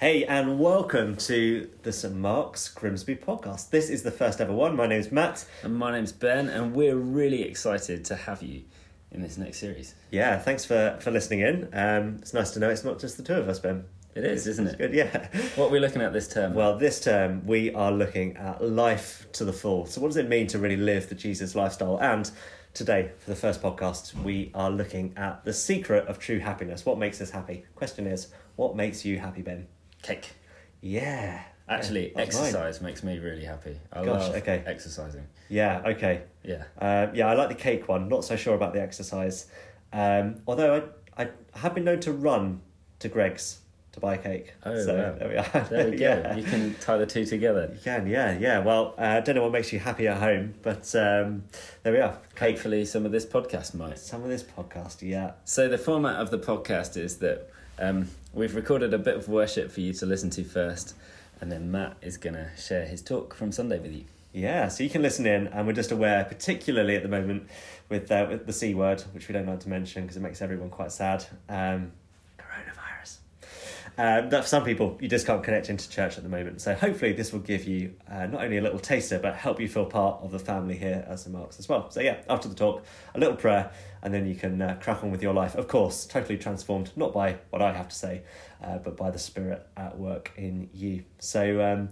Hey, and welcome to the St Mark's Grimsby podcast. This is the first ever one. My name's Matt. And my name's Ben, and we're really excited to have you in this next series. Yeah, thanks for, for listening in. Um, it's nice to know it's not just the two of us, Ben. It is, isn't it? Good, yeah. What are we looking at this term? Well, this term we are looking at life to the full. So, what does it mean to really live the Jesus lifestyle? And today, for the first podcast, we are looking at the secret of true happiness. What makes us happy? Question is, what makes you happy, Ben? Cake. Yeah. Actually, Yeah, that's mine. exercise makes me really happy. I Gosh, love okay. exercising. Yeah, okay. Yeah. Uh, yeah, I like the cake one. Not so sure about the exercise. Um, although I, I have been known to run to Greggs to buy a cake. Oh, so wow. there we are. There we go. yeah. You can tie the two together. You can, yeah, yeah. Well, uh, I don't know what makes you happy at home, but um, there we are. Cake. Hopefully, some of this podcast might. Some of this podcast, yeah. So, the format of the podcast is that um, we've recorded a bit of worship for you to listen to first, and then Matt is going to share his talk from Sunday with you. Yeah, so you can listen in, and we're just aware, particularly at the moment, with, uh, with the C word, which we don't like to mention because it makes everyone quite sad. Um. That for some people, you just can't connect into church at the moment. So hopefully, this will give you uh, not only a little taster, but help you feel part of the family here at St Mark's as well. So yeah, after the talk, a little prayer, and then you can uh, crack on with your life. Of course, totally transformed, not by what I have to say, uh, but by the Spirit at work in you. So. Um,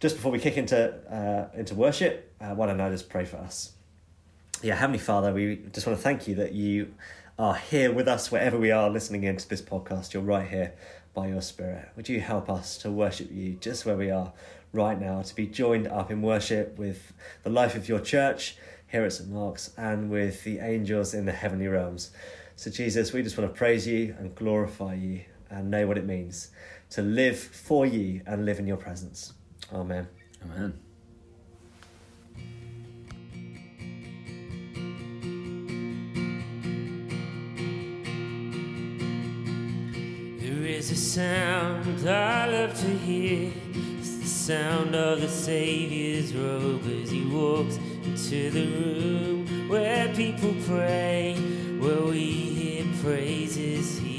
just before we kick into uh, into worship, uh, why don't I just pray for us? Yeah, Heavenly Father, we just want to thank you that you are here with us wherever we are listening into this podcast. You're right here by your Spirit. Would you help us to worship you just where we are right now, to be joined up in worship with the life of your church here at St. Mark's and with the angels in the heavenly realms. So, Jesus, we just want to praise you and glorify you and know what it means to live for you and live in your presence. Amen. Amen. Is a sound I love to hear. It's the sound of the Savior's robe as he walks into the room where people pray, where we hear praises, he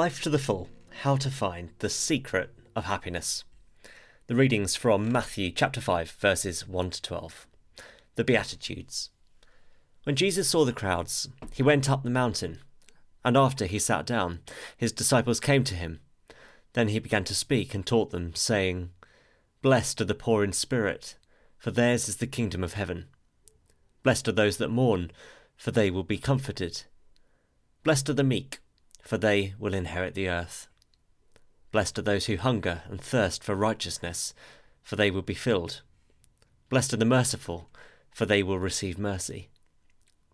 Life to the Full How to Find the Secret of Happiness. The readings from Matthew chapter 5, verses 1 to 12. The Beatitudes. When Jesus saw the crowds, he went up the mountain, and after he sat down, his disciples came to him. Then he began to speak and taught them, saying, Blessed are the poor in spirit, for theirs is the kingdom of heaven. Blessed are those that mourn, for they will be comforted. Blessed are the meek for they will inherit the earth. Blessed are those who hunger and thirst for righteousness, for they will be filled. Blessed are the merciful, for they will receive mercy.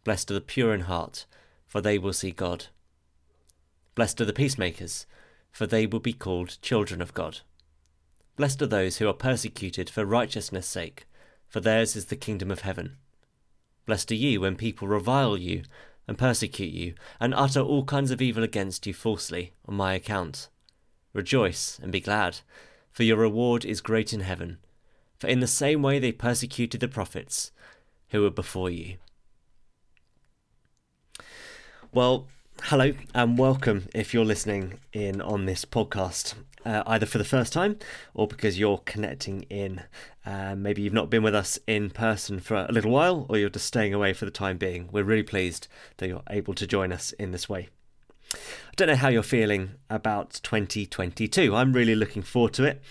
Blessed are the pure in heart, for they will see God. Blessed are the peacemakers, for they will be called children of God. Blessed are those who are persecuted for righteousness' sake, for theirs is the kingdom of heaven. Blessed are you when people revile you and persecute you, and utter all kinds of evil against you falsely on my account. Rejoice and be glad, for your reward is great in heaven. For in the same way they persecuted the prophets who were before you. Well, hello and welcome if you're listening in on this podcast, uh, either for the first time or because you're connecting in. Uh, maybe you've not been with us in person for a little while or you're just staying away for the time being. We're really pleased that you're able to join us in this way. I don't know how you're feeling about 2022. I'm really looking forward to it.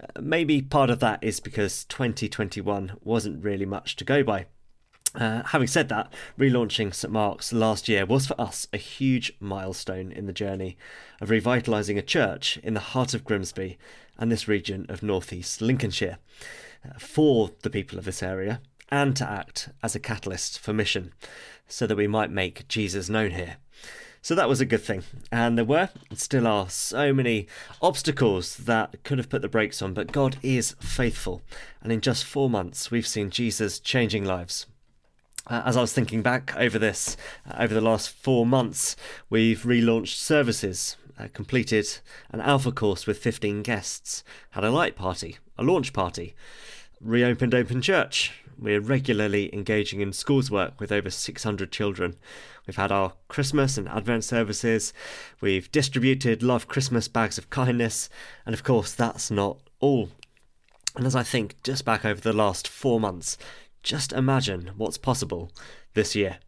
Uh, maybe part of that is because 2021 wasn't really much to go by. Uh, having said that, relaunching St Mark's last year was for us a huge milestone in the journey of revitalising a church in the heart of Grimsby and this region of northeast Lincolnshire uh, for the people of this area and to act as a catalyst for mission so that we might make Jesus known here. So that was a good thing. And there were, and still are, so many obstacles that could have put the brakes on, but God is faithful. And in just four months, we've seen Jesus changing lives, uh, as I was thinking back over this, uh, over the last four months, we've relaunched services, uh, completed an alpha course with 15 guests, had a light party, a launch party, reopened Open Church. We're regularly engaging in schools work with over 600 children. We've had our Christmas and Advent services. We've distributed Love Christmas bags of kindness. And of course, that's not all. And as I think just back over the last four months, just imagine what's possible this year.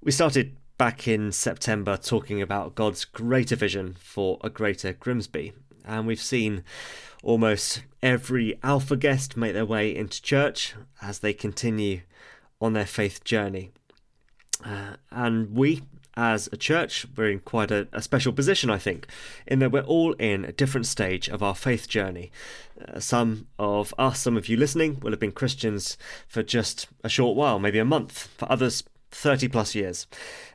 We started back in September talking about God's greater vision for a greater Grimsby, and we've seen almost every Alpha guest make their way into church as they continue on their faith journey. Uh, and we, as a church, we're in quite a, a, special position, I think, in that we're all in a different stage of our faith journey. Uh, some of us, some of you listening, will have been Christians for just a short while, maybe a month. For others, 30 plus years.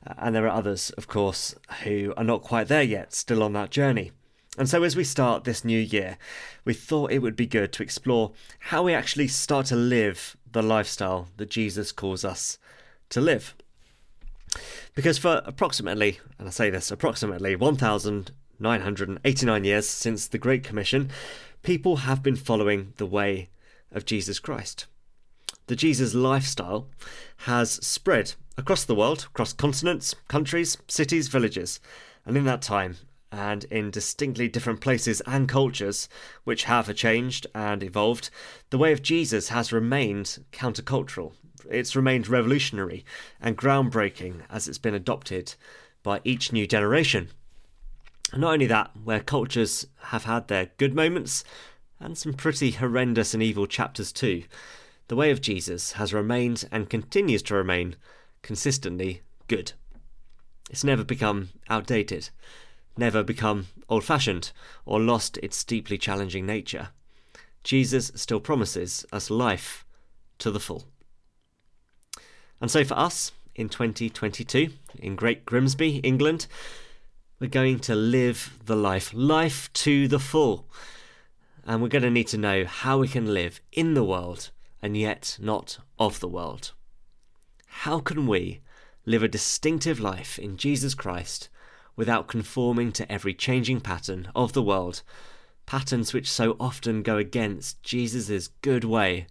Uh, and there are others, of course, who are not quite there yet, still on that journey. And so, as we start this new year, we thought it would be good to explore how we actually start to live the lifestyle that Jesus calls us to live. Because for approximately, and I say this, approximately 1,989 years since the Great Commission, people have been following the way of Jesus Christ. The Jesus lifestyle has spread across the world, across continents, countries, cities, villages, and in that time, and in distinctly different places and cultures which have changed and evolved, the way of Jesus has remained countercultural it's remained revolutionary and groundbreaking as it's been adopted by each new generation. Not only that, where cultures have had their good moments and some pretty horrendous and evil chapters too, the way of Jesus has remained and continues to remain consistently good. It's never become outdated, never become old fashioned, or lost its deeply challenging nature. Jesus still promises us life to the full. And so for us, in 2022, in Great Grimsby, England, We're going to live the life, life to the full. And we're going to need to know how we can live in the world and yet not of the world. How can we live a distinctive life in Jesus Christ without conforming to every changing pattern of the world, patterns which so often go against Jesus' good way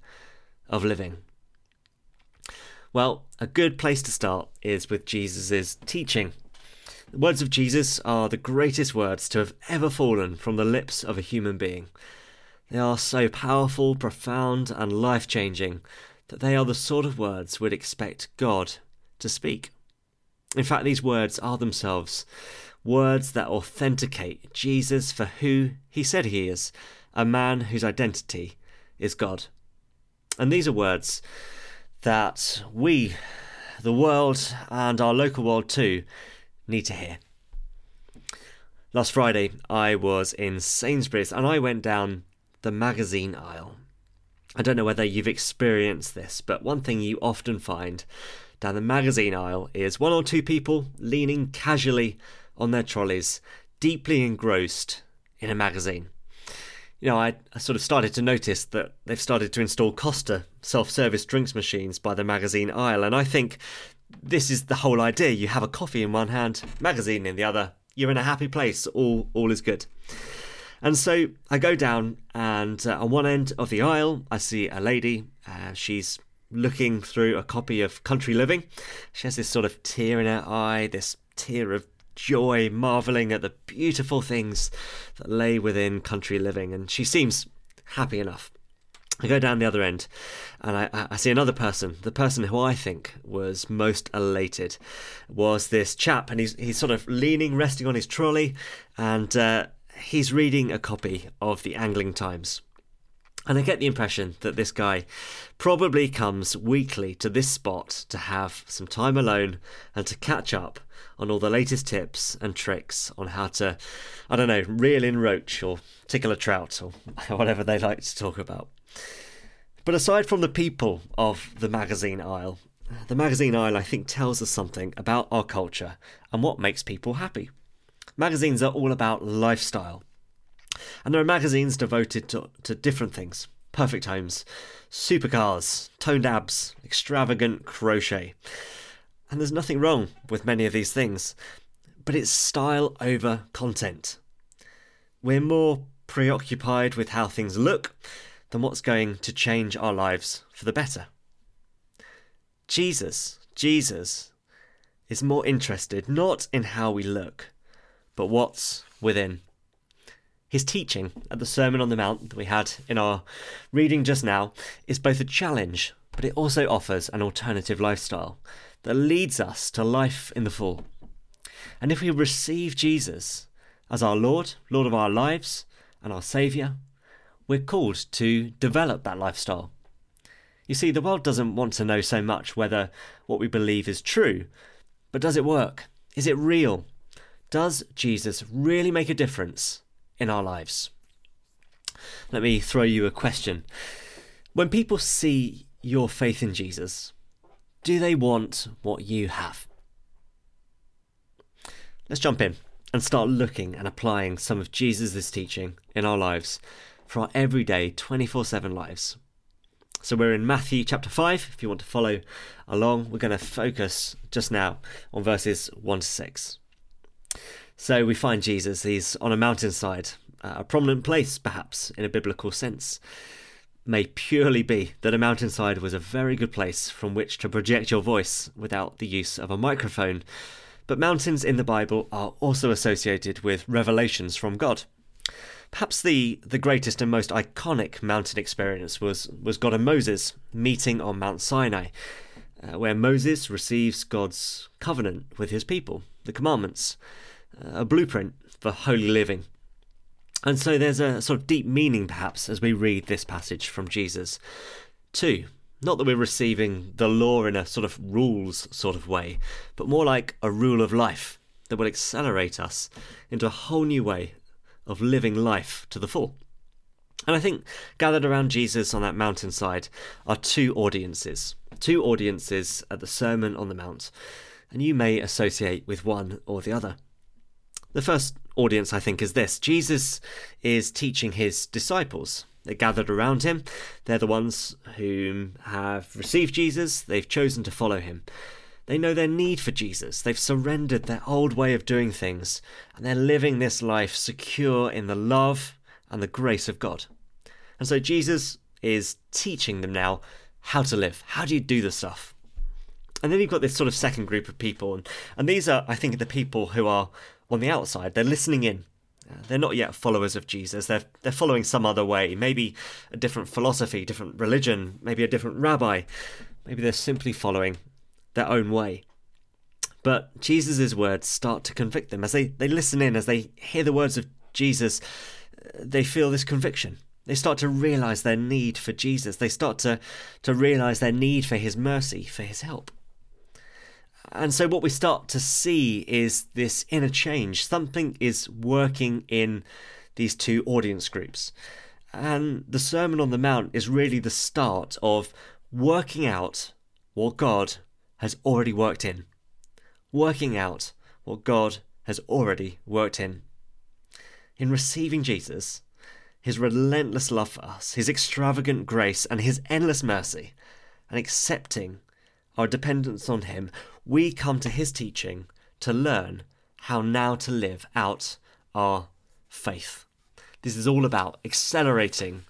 of living? Well, a good place to start is with Jesus' teaching. The words of Jesus are the greatest words to have ever fallen from the lips of a human being. They are so powerful, profound, and life changing that they are the sort of words we'd expect God to speak. In fact, these words are themselves words that authenticate Jesus for who he said he is a man whose identity is God. And these are words that we, the world, and our local world too, need to hear. Last Friday, I was in Sainsbury's and I went down the magazine aisle. I don't know whether you've experienced this, but one thing you often find down the magazine aisle is one or two people leaning casually on their trolleys, deeply engrossed in a magazine you know, I, I, sort of started to notice that they've started to install Costa self service drinks machines by the magazine aisle. And I think this is the whole idea. You have a coffee in one hand, magazine in the other. You're in a happy place. All, all is good. And so I go down, and uh, on one end of the aisle, I see a lady. Uh, she's looking through a copy of Country Living. She has this sort of tear in her eye, this tear of joy, marvelling at the beautiful things that lay within country living, and she seems happy enough. I go down the other end and I, I, see another person. The person who I think was most elated was this chap, and he's, he's sort of leaning, resting on his trolley, and uh, he's reading a copy of the Angling Times. And I get the impression that this guy probably comes weekly to this spot to have some time alone and to catch up on all the latest tips and tricks on how to, I don't know, reel in roach or tickle a trout or whatever they like to talk about. But aside from the people of the magazine aisle, the magazine aisle, I think, tells us something about our culture and what makes people happy. Magazines are all about lifestyle and there are magazines devoted to, to different things perfect homes, supercars, toned abs, extravagant crochet. And there's nothing wrong with many of these things, but it's style over content. We're more preoccupied with how things look than what's going to change our lives for the better. Jesus, Jesus, is more interested not in how we look, but what's within. His teaching at the Sermon on the Mount that we had in our reading just now is both a challenge, but it also offers an alternative lifestyle that leads us to life in the full. And if we receive Jesus as our Lord, Lord of our lives, and our Saviour, we're called to develop that lifestyle. You see, the world doesn't want to know so much whether what we believe is true, but does it work? Is it real? Does Jesus really make a difference in our lives. Let me throw you a question. When people see your faith in Jesus, do they want what you have? Let's jump in and start looking and applying some of Jesus' teaching in our lives for our everyday 24 7 lives. So we're in Matthew chapter 5. If you want to follow along, we're going to focus just now on verses 1 to 6. So we find Jesus, he's on a mountainside, uh, a prominent place, perhaps, in a biblical sense. May purely be that a mountainside was a very good place from which to project your voice without the use of a microphone. But mountains in the Bible are also associated with revelations from God. Perhaps the, the greatest and most iconic mountain experience was, was God and Moses meeting on Mount Sinai, uh, where Moses receives God's covenant with his people, the commandments a blueprint for holy living. And so there's a sort of deep meaning, perhaps, as we read this passage from Jesus. Two, not that we're receiving the law in a sort of rules sort of way, but more like a rule of life that will accelerate us into a whole new way of living life to the full. And I think gathered around Jesus on that mountainside are two audiences, two audiences at the Sermon on the Mount, and you may associate with one or the other. The first audience, I think, is this Jesus is teaching his disciples. They're gathered around him. They're the ones who have received Jesus, they've chosen to follow him. They know their need for Jesus. They've surrendered their old way of doing things, and they're living this life secure in the love and the grace of God. And so Jesus is teaching them now how to live. How do you do the stuff? And then you've got this sort of second group of people, and, and these are, I think, the people who are on the outside. They're listening in. They're not yet followers of Jesus. They're they're following some other way, maybe a different philosophy, different religion, maybe a different rabbi. Maybe they're simply following their own way. But Jesus' words start to convict them. As they, they listen in, as they hear the words of Jesus, they feel this conviction. They start to realize their need for Jesus. They start to, to realize their need for his mercy, for his help. And so, what we start to see is this inner change. Something is working in these two audience groups. And the Sermon on the Mount is really the start of working out what God has already worked in. Working out what God has already worked in. In receiving Jesus, his relentless love for us, his extravagant grace, and his endless mercy, and accepting our dependence on him, we come to his teaching to learn how now to live out our faith. This is all about accelerating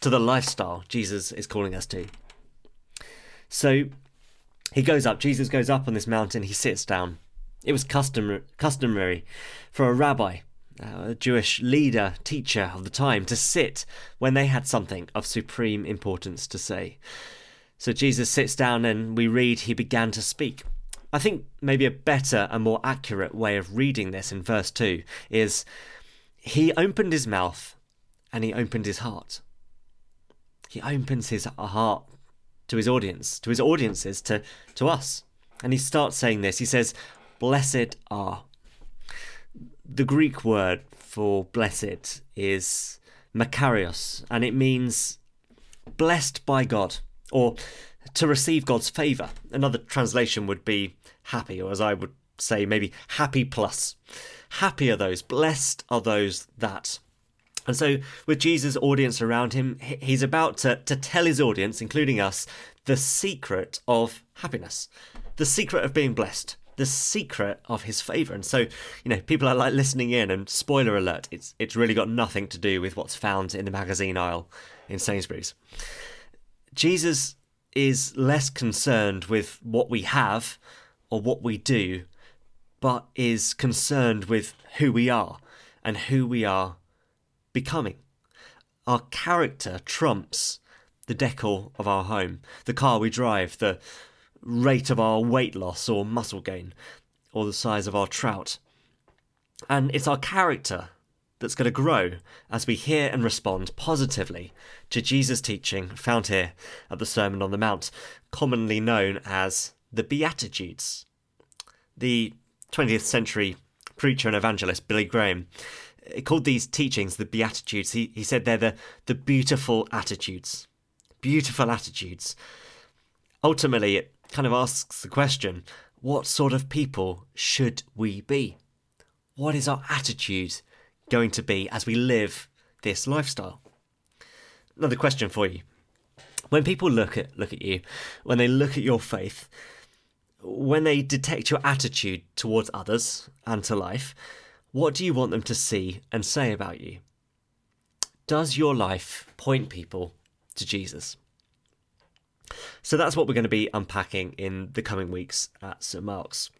to the lifestyle Jesus is calling us to. So, he goes up, Jesus goes up on this mountain, he sits down. It was custom, customary for a rabbi, uh, a Jewish leader, teacher of the time, to sit when they had something of supreme importance to say. So Jesus sits down and we read, He began to speak. I think maybe a better and more accurate way of reading this in verse 2 is He opened his mouth and he opened his heart. He opens his heart to his audience, to his audiences, to, to us. And he starts saying this. He says, Blessed are. The Greek word for blessed is makarios, and it means blessed by God, or to receive God's favour. Another translation would be happy, or as I would say, maybe happy plus. Happy are those, blessed are those that. And so, with Jesus' audience around him, he's about to, to tell his audience, including us, the secret of happiness, the secret of being blessed, the secret of his favour. And so, you know, people are like listening in, and spoiler alert, it's it's really got nothing to do with what's found in the magazine aisle in Sainsbury's. Jesus is less concerned with what we have or what we do, but is concerned with who we are and who we are becoming. Our character trumps the decor of our home, the car we drive, the rate of our weight loss or muscle gain, or the size of our trout. And it's our character that's going to grow as we hear and respond positively to Jesus' teaching found here at the Sermon on the Mount, commonly known as the Beatitudes. The 20th century preacher and evangelist Billy Graham called these teachings the Beatitudes. He, he said they're the, the beautiful attitudes. Beautiful attitudes. Ultimately, it kind of asks the question what sort of people should we be? What is our attitude going to be as we live this lifestyle? Another question for you. When people look at look at you, when they look at your faith, when they detect your attitude towards others and to life, what do you want them to see and say about you? Does your life point people to Jesus? So that's what we're going to be unpacking in the coming weeks at St Mark's.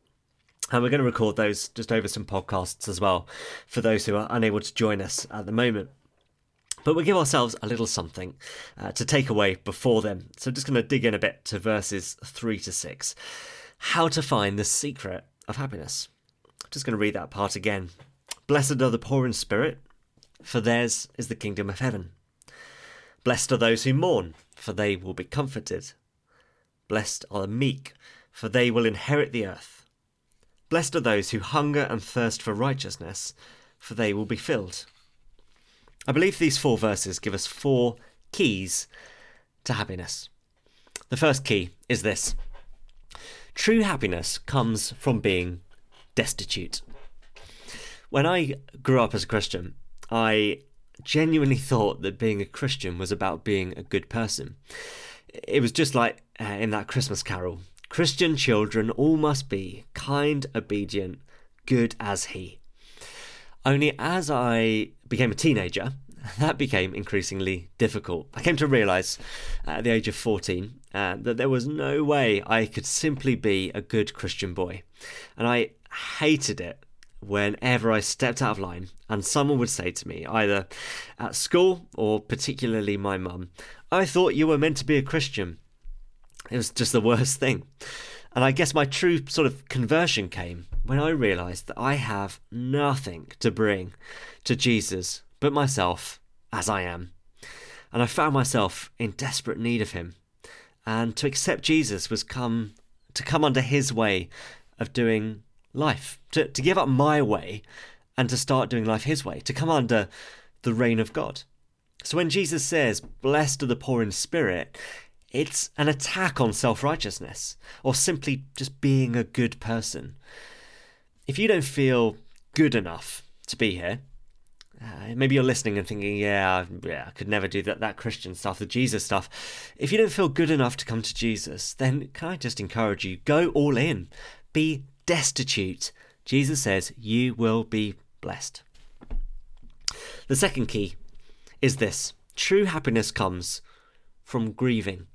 And we're going to record those just over some podcasts as well for those who are unable to join us at the moment. But we'll give ourselves a little something uh, to take away before then. So I'm just going to dig in a bit to verses 3 to 6. How to find the secret of happiness. Just going to read that part again. Blessed are the poor in spirit, for theirs is the kingdom of heaven. Blessed are those who mourn, for they will be comforted. Blessed are the meek, for they will inherit the earth. Blessed are those who hunger and thirst for righteousness, for they will be filled. I believe these four verses give us four keys to happiness. The first key is this true happiness comes from being destitute. When I grew up as a Christian, I genuinely thought that being a Christian was about being a good person. It was just like uh, in that Christmas carol Christian children all must be kind, obedient, good as He. Only as I became a teenager, that became increasingly difficult. I came to realise at the age of 14 uh, that there was no way I could simply be a good Christian boy. And I hated it whenever I stepped out of line and someone would say to me, either at school or particularly my mum, I thought you were meant to be a Christian. It was just the worst thing. And I guess my true sort of conversion came when I realised that I have nothing to bring to Jesus but myself as I am. And I found myself in desperate need of him. And to accept Jesus was come to come under his way of doing life, to, to give up my way and to start doing life his way, to come under the reign of God. So when Jesus says, Blessed are the poor in spirit, it's an attack on self righteousness or simply just being a good person. If you don't feel good enough to be here, uh, maybe you're listening and thinking, yeah, yeah, I could never do that, that Christian stuff, the Jesus stuff. If you don't feel good enough to come to Jesus, then can I just encourage you, go all in. Be destitute. Jesus says you will be blessed. The second key is this true happiness comes from grieving.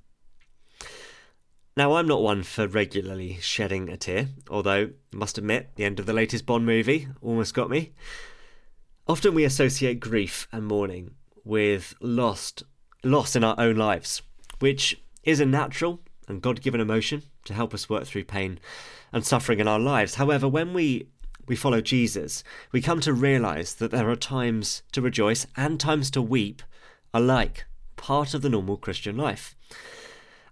Now, I'm not one for regularly shedding a tear, although, must admit, the end of the latest Bond movie almost got me. Often we associate grief and mourning with lost loss in our own lives, which is a natural and God given emotion to help us work through pain and suffering in our lives. However, when we we follow Jesus, we come to realize that there are times to rejoice and times to weep alike, part of the normal Christian life.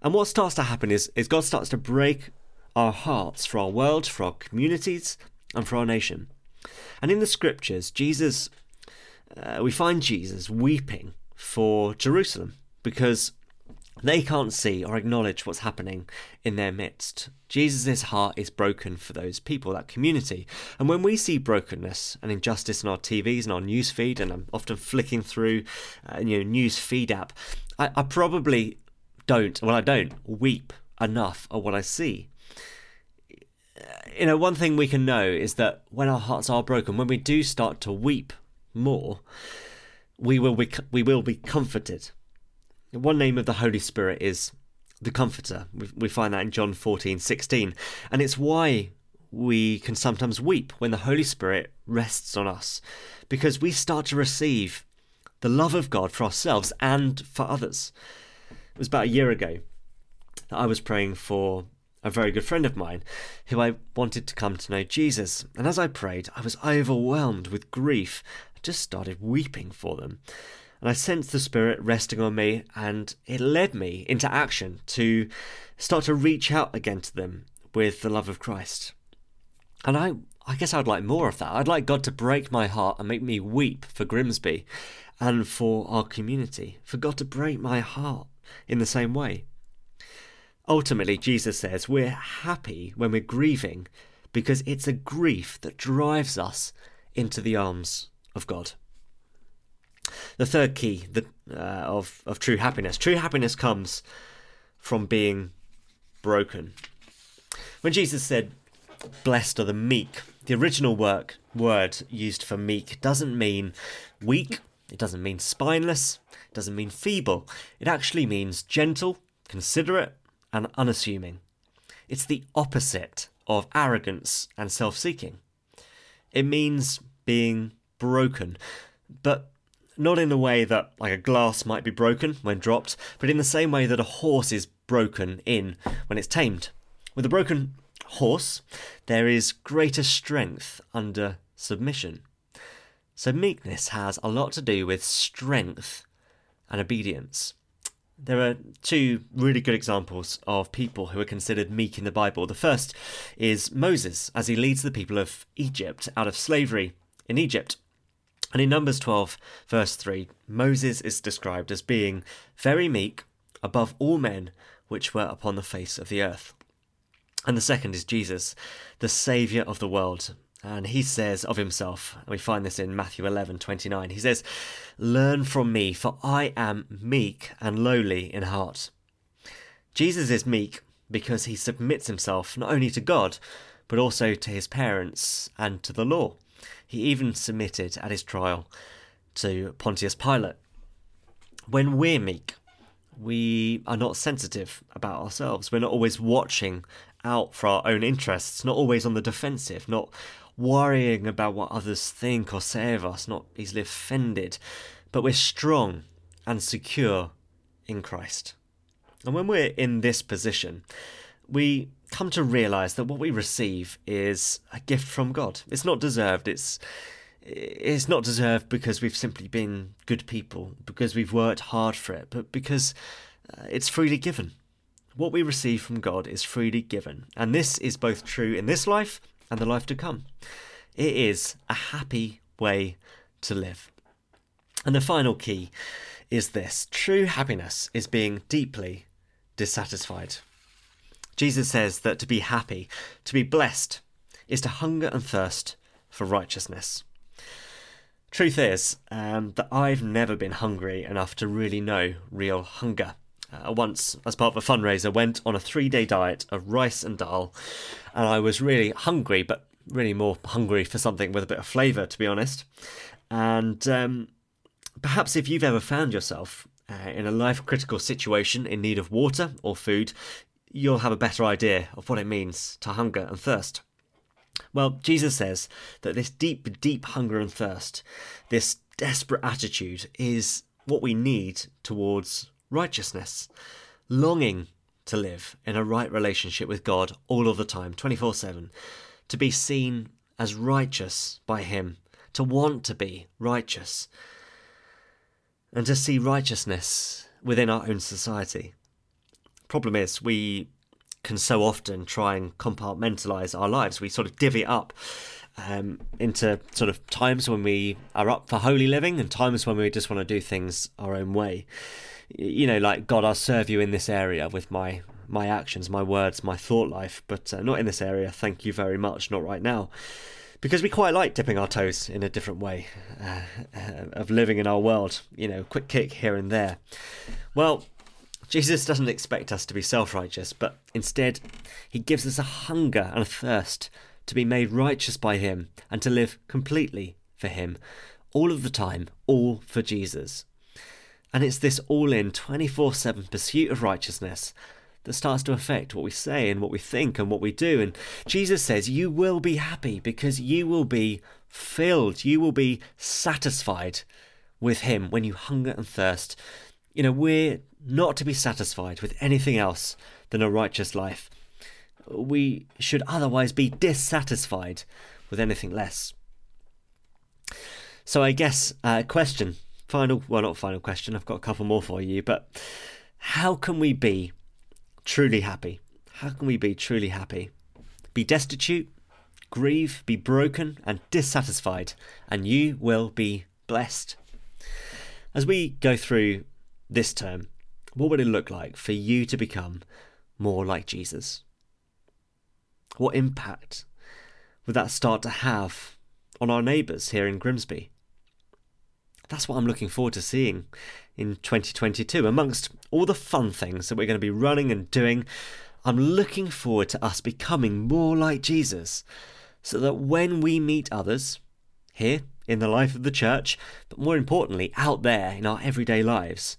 And what starts to happen is, is God starts to break our hearts for our world, for our communities, and for our nation. And in the scriptures, Jesus, uh, we find Jesus weeping for Jerusalem because they can't see or acknowledge what's happening in their midst. Jesus' heart is broken for those people, that community. And when we see brokenness and injustice in our TVs and our news feed, and I'm often flicking through, uh, you know, news feed app, I, I probably don't, well, I don't weep enough at what I see you know, one thing we can know is that when our hearts are broken, when we do start to weep more, we will be, we will be comforted. One name of the Holy Spirit is the Comforter. We, we find that in John 14, 16. And it's why we can sometimes weep when the Holy Spirit rests on us, because we start to receive the love of God for ourselves and for others. It was about a year ago that I was praying for a very good friend of mine who I wanted to come to know Jesus. And as I prayed, I was overwhelmed with grief. I just started weeping for them. And I sensed the Spirit resting on me, and it led me into action to start to reach out again to them with the love of Christ. And I, I guess I'd like more of that. I'd like God to break my heart and make me weep for Grimsby and for our community, for God to break my heart in the same way. Ultimately, Jesus says we're happy when we're grieving because it's a grief that drives us into the arms of God. The third key uh, of, of true happiness true happiness comes from being broken. When Jesus said, Blessed are the meek, the original work, word used for meek doesn't mean weak, it doesn't mean spineless, doesn't mean feeble. It actually means gentle, considerate, and unassuming. It's the opposite of arrogance and self seeking. It means being broken, but not in the way that like a glass might be broken when dropped, but in the same way that a horse is broken in when it's tamed. With a broken horse, there is greater strength under submission. So meekness has a lot to do with strength and obedience. There are two really good examples of people who are considered meek in the Bible. The first is Moses as he leads the people of Egypt out of slavery in Egypt. And in Numbers 12, verse 3, Moses is described as being very meek above all men which were upon the face of the earth. And the second is Jesus, the Saviour of the world. And he says of himself, and we find this in Matthew 11 29, he says, Learn from me, for I am meek and lowly in heart. Jesus is meek because he submits himself not only to God, but also to his parents and to the law. He even submitted at his trial to Pontius Pilate. When we're meek, we are not sensitive about ourselves. We're not always watching out for our own interests, not always on the defensive, not worrying about what others think or say of us, not easily offended, but we're strong and secure in Christ. And when we're in this position, we come to realize that what we receive is a gift from God. It's not deserved. It's it's not deserved because we've simply been good people, because we've worked hard for it, but because uh, it's freely given. What we receive from God is freely given, and this is both true in this life and the life to come. It is a happy way to live. And the final key is this true happiness is being deeply dissatisfied. Jesus says that to be happy, to be blessed, is to hunger and thirst for righteousness. Truth is um, that I've never been hungry enough to really know real hunger. Uh, once, as part of a fundraiser, went on a three-day diet of rice and dal, and I was really hungry, but really more hungry for something with a bit of flavour, to be honest. And um, perhaps if you've ever found yourself uh, in a life-critical situation in need of water or food, you'll have a better idea of what it means to hunger and thirst. Well, Jesus says that this deep, deep hunger and thirst, this desperate attitude, is what we need towards righteousness, longing to live in a right relationship with God all of the time, 24 7, to be seen as righteous by Him, to want to be righteous, and to see righteousness within our own society. Problem is, we can so often try and compartmentalize our lives. We sort of divvy up um, into sort of times when we are up for holy living and times when we just want to do things our own way. You know, like God, I'll serve you in this area with my my actions, my words, my thought life, but uh, not in this area. Thank you very much. Not right now. Because we quite like dipping our toes in a different way uh, of living in our world, you know, quick kick here and there. Well, Jesus doesn't expect us to be self righteous, but instead, he gives us a hunger and a thirst to be made righteous by him and to live completely for him, all of the time, all for Jesus. And it's this all in 24 7 pursuit of righteousness that starts to affect what we say and what we think and what we do. And Jesus says, You will be happy because you will be filled, you will be satisfied with Him when you hunger and thirst. You know, we're not to be satisfied with anything else than a righteous life. We should otherwise be dissatisfied with anything less. So, I guess, uh, question, final, well, not final question, I've got a couple more for you, but how can we be truly happy? How can we be truly happy? Be destitute, grieve, be broken, and dissatisfied, and you will be blessed. As we go through this term, what would it look like for you to become more like Jesus? What impact would that start to have on our neighbours here in Grimsby? That's what I'm looking forward to seeing in 2022. Amongst all the fun things that we're going to be running and doing, I'm looking forward to us becoming more like Jesus so that when we meet others here in the life of the church, but more importantly, out there in our everyday lives,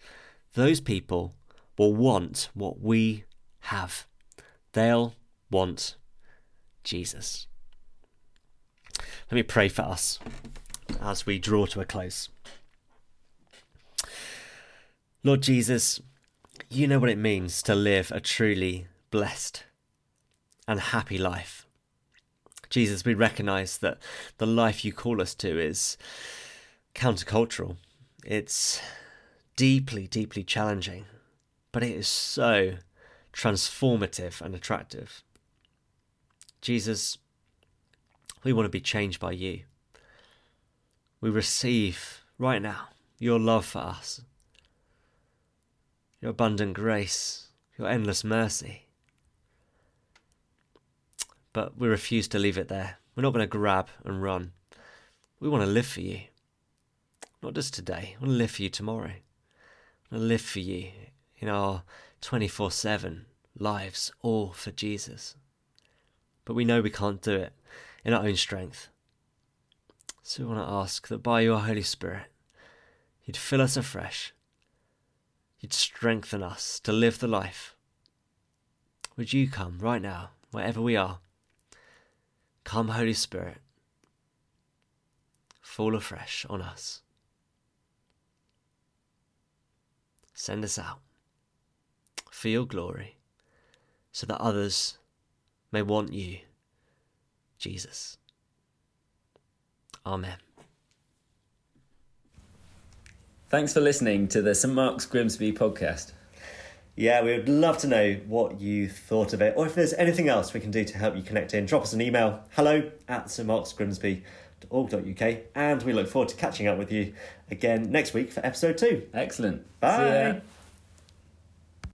those people will want what we have. They'll want Jesus. Let me pray for us as we draw to a close. Lord Jesus, you know what it means to live a truly blessed and happy life. Jesus, we recognize that the life you call us to is countercultural. It's deeply, deeply challenging, but it is so transformative and attractive. Jesus, we want to be changed by you. We receive right now your love for us, your abundant grace, your endless mercy. But we refuse to leave it there. We're not going to grab and run. We want to live for you. Not just today. We want to live for you tomorrow. We want to live for you in our 24 7 lives, all for Jesus. But we know we can't do it in our own strength. So we want to ask that by your Holy Spirit, you'd fill us afresh, you'd strengthen us to live the life. Would you come right now, wherever we are? Come, Holy Spirit, fall afresh on us. Send us out for your glory so that others may want you, Jesus. Amen. Thanks for listening to the St Mark's Grimsby podcast. Yeah, we would love to know what you thought of it, or if there's anything else we can do to help you connect in. Drop us an email hello at stmarksgrimsby.org.uk, and we look forward to catching up with you again next week for episode two. Excellent. Bye.